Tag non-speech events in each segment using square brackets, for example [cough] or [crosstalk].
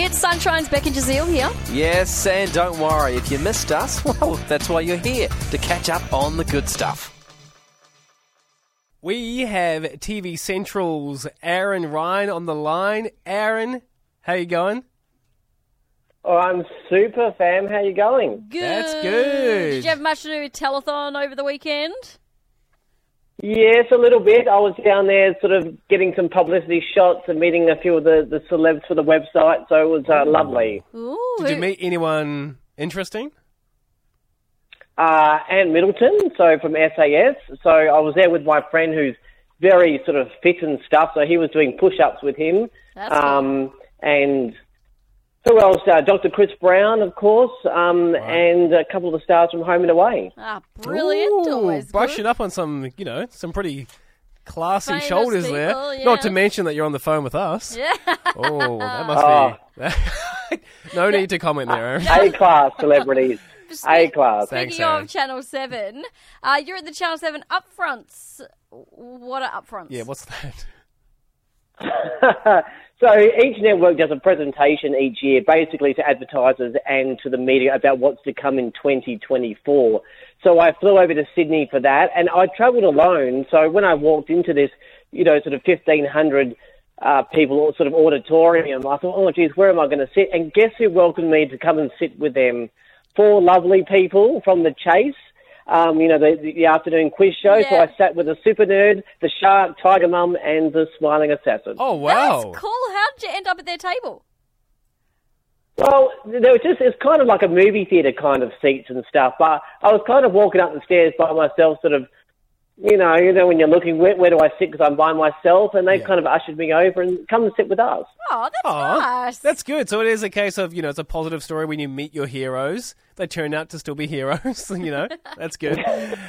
It's Sunshine's Becky Jazeel here. Yes, and don't worry, if you missed us, [laughs] well, that's why you're here, to catch up on the good stuff. We have TV Central's Aaron Ryan on the line. Aaron, how you going? Oh, I'm super, fam. How you going? Good. That's good. Did you have much to do with telethon over the weekend? Yes, a little bit. I was down there sort of getting some publicity shots and meeting a few of the, the celebs for the website, so it was uh, lovely. Ooh. Did you meet anyone interesting? Uh, Ant Middleton, so from SAS. So I was there with my friend who's very sort of fit and stuff, so he was doing push-ups with him. That's cool. um, and who else? Uh, Dr. Chris Brown, of course, um, and a couple of the stars from Home and Away. Ah, brilliant. Ooh, Always brushing good. up on some, you know, some pretty classy Famous shoulders there. yeah. Not to mention that you're on the phone with us. [laughs] Yeah. Oh, that must Oh. be. [laughs] no need to comment there, A-class celebrities. [laughs] A-class. Thanks, Speaking Aaron. of Channel 7, uh, you're at the Channel 7 upfronts. What are upfronts? Yeah, what's that? So each network does a presentation each year, basically to advertisers and to the media about what's to come in 2024. So I flew over to Sydney for that, and I travelled alone. So when I walked into this, you know, sort of 1,500 uh, people sort of auditorium, I thought, oh, geez, where am I going to sit? And guess who welcomed me to come and sit with them? Four lovely people from the Chase. Um, you know, the, the afternoon quiz show. So I sat with the super nerd, the shark, Tiger Mum, and the smiling assassin. Oh, wow. That's cool. How did you end up at their table? Well, there was just, it's kind of like a movie theatre kind of seats and stuff, but I was kind of walking up the stairs by myself, sort of, you know, you know, when you're looking, where, where do I sit because I'm by myself, and they Yeah. kind of ushered me over and come and sit with us. Oh, that's Aw, nice. That's good. So it is a case of, you know, it's a positive story when you meet your heroes. They turn out to still be [laughs] heroes, [laughs] you know. That's good.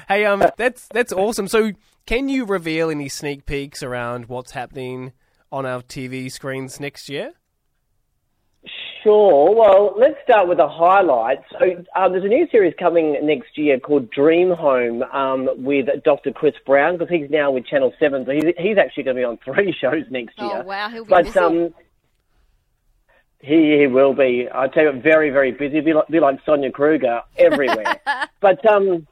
hey, um [laughs] that's that's awesome. So can you reveal any sneak peeks around what's happening on our TV screens next year? Sure. Well, let's start with the highlights. So, um, there's a new series coming next year called Dream Home um, with Dr. Chris Brown because he's now with Channel 7, so he's, he's actually going to be on three [laughs] shows next year. Oh, year. wow, he'll be but, busy. Um, he, he will be. I tell you, very, very busy. Be like, be like Sonia Kruger everywhere. [laughs] but um,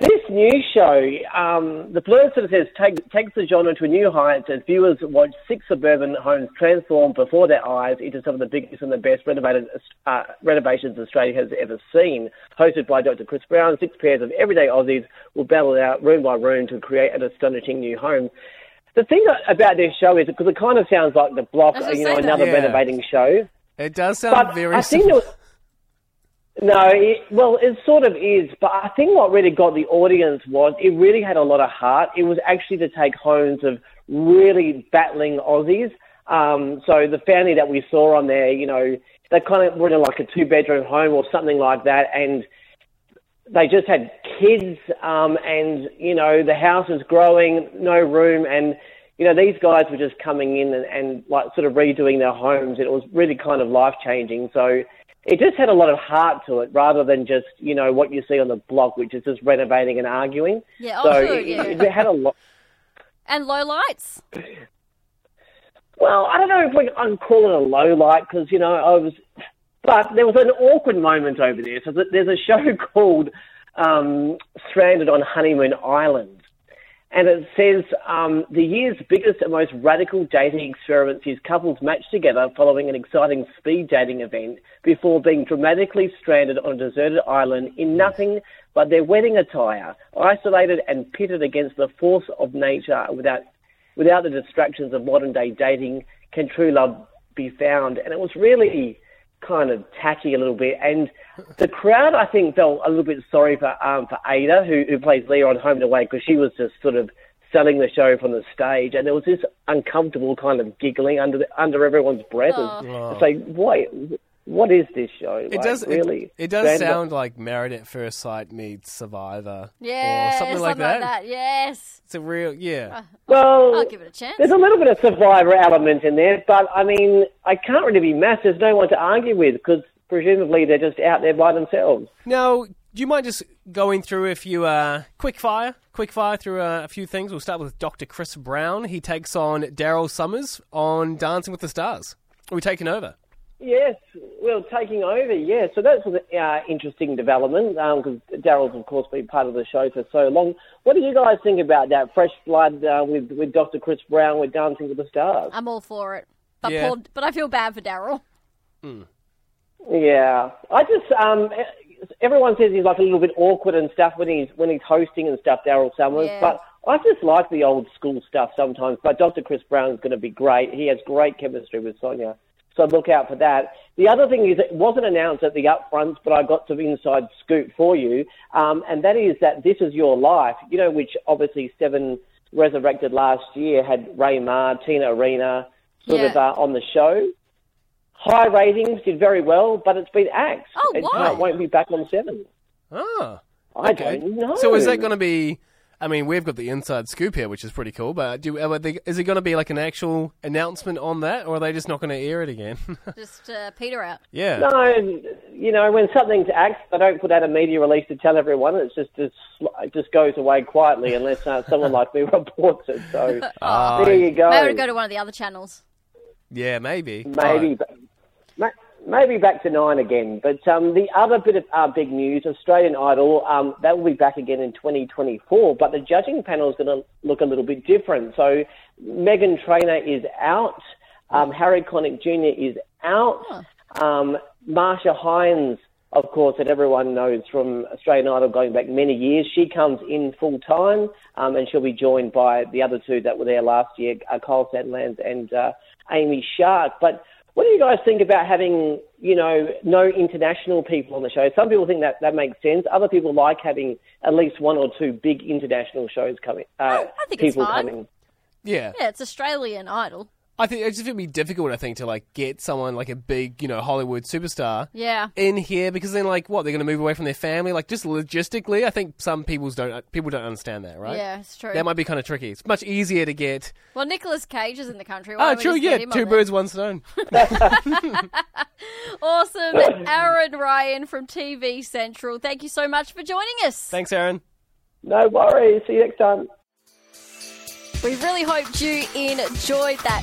this new show, um, the blurb sort of says, take, takes the genre to a new height as viewers watch six suburban homes transform before their eyes into some of the biggest and the best renovated, uh, renovations Australia has ever seen. Hosted by Dr. Chris Brown, six pairs of everyday Aussies will battle it out room by room to create an astonishing new home. The thing about this show is because it kind of sounds like the block, I was gonna you know, say that. another Yeah. renovating show. It does sound But very I think similar. No, it, well, it sort of is. But I think what really got the audience was it really had a lot of heart. It was actually to take homes of really battling Aussies. Um, so the family that we saw on there, you know, they kind of were in like a two bedroom home or something like that, and they just had kids, um, and you know the house was growing, no room, and you know these guys were just coming in and, and like sort of redoing their homes. It was really kind of life changing. So it just had a lot of heart to it, rather than just you know what you see on the block, which is just renovating and arguing. Yeah, so oh, good, it, yeah. it had a lot. and low lights. Well, I don't know if we, I'm calling it a low light because you know I was, but there was an awkward moment over there. So there's a show [laughs] called um, Stranded on Honeymoon Island, and it says um, the year's biggest and most radical dating experiment sees couples matched together following an exciting speed dating event before being dramatically stranded on a deserted island in nothing but their wedding attire, isolated and pitted against the force of nature without without the distractions of modern day dating, can true love be found? And it was really kind of tacky a little bit. And the crowd, I think, felt a little bit sorry for um, for Ada, who, who plays Leah on Home and Away, because she was just sort of selling the show from the stage, and there was this uncomfortable kind of giggling under the, under everyone's breath. as- Oh. It's like, why? What is this show? It Like, does. really. It, does Stranded sound like Married at First Sight meets Survivor. Yeah, or something, like, that. that. Yes. It's a real yeah. Well, I'll give it a chance. There's a little bit of survivor element in there, but I mean, I can't really be mad. There's no one to argue with because presumably they're just out there by themselves. Now, do you mind just going through a few uh, quick fire, quick fire through uh, a few things? We'll start with Dr. Chris Brown. He takes on Daryl Somers on Dancing with the Stars. Are we taking over? Yes, well, taking over, yeah. So that's an uh, interesting development because Daryl's, of course, been part of the show for so long. What do you guys think about that? Fresh blood uh, with, with Dr. Chris Brown with Dancing with the Stars. I'm all for it. But Yeah. Paul, but I feel bad for Daryl. Yeah, I just um, everyone says he's like a little bit awkward and stuff when he's when he's hosting and stuff. Daryl Somers, Yeah. but I just like the old school stuff sometimes. But Dr. Chris Brown's going to be great. He has great chemistry with Sonia, so look out for that. The other thing is it wasn't announced at the upfronts, but I got some inside scoop for you, um, and that is that this is your life. You know, which obviously Seven resurrected last year had Ray Meagher, Tina Arena, sort of uh, on the show high ratings, did very well, but it's been axed. Oh, it why? uh, won't be back on seven. Oh, I don't know. So is that going to be? I mean, we've got the inside scoop here, which is pretty cool. But do are they, is it going to be like an actual announcement on that, or are they just not going to air it again? [laughs] Just uh, Peter out. yeah. No, you know, when something's axed, they don't put out a media release to tell everyone. It's just it's, it just goes away quietly unless uh, someone like me [laughs] reports it. So [laughs] Ah, there you go. Maybe to go to one of the other channels. yeah, maybe. Maybe, but- ma- maybe back to nine again. But um, the other bit of uh, big news, Australian Idol, um, that will be back again in 2024. But the judging panel is going to look a little bit different. So Meghan Trainor is out. Um, Harry Connick Jr. is out. Um, Marcia Hines, of course, that everyone knows from Australian Idol going back many years, she comes in full time, um, and she'll be joined by the other two that were there last year, uh, Kyle Sandilands and uh, Amy Shark. But what do you guys think about having, you know, no international people on the show? Some people think that that makes sense. Other people like having at least one or two big international shows coming. Uh, I think it's people fine. coming. Yeah. Yeah, it's Australian Idol. I think it's just going to be difficult. I think to like get someone like a big, you know, Hollywood superstar Yeah. in here because then like what they're going to move away from their family. Like just logistically, I think some people's don't people don't understand that, right? Yeah, it's true. That might be kind of tricky. It's much easier to get. Well, Nicolas Cage is in the country. Why Oh, true. Yeah, two on there? birds, one stone. [laughs] [laughs] Awesome. Aaron Ryan from TV Central. Thank you so much for joining us. Thanks, Aaron. No worries. See you next time. We really hoped you enjoyed that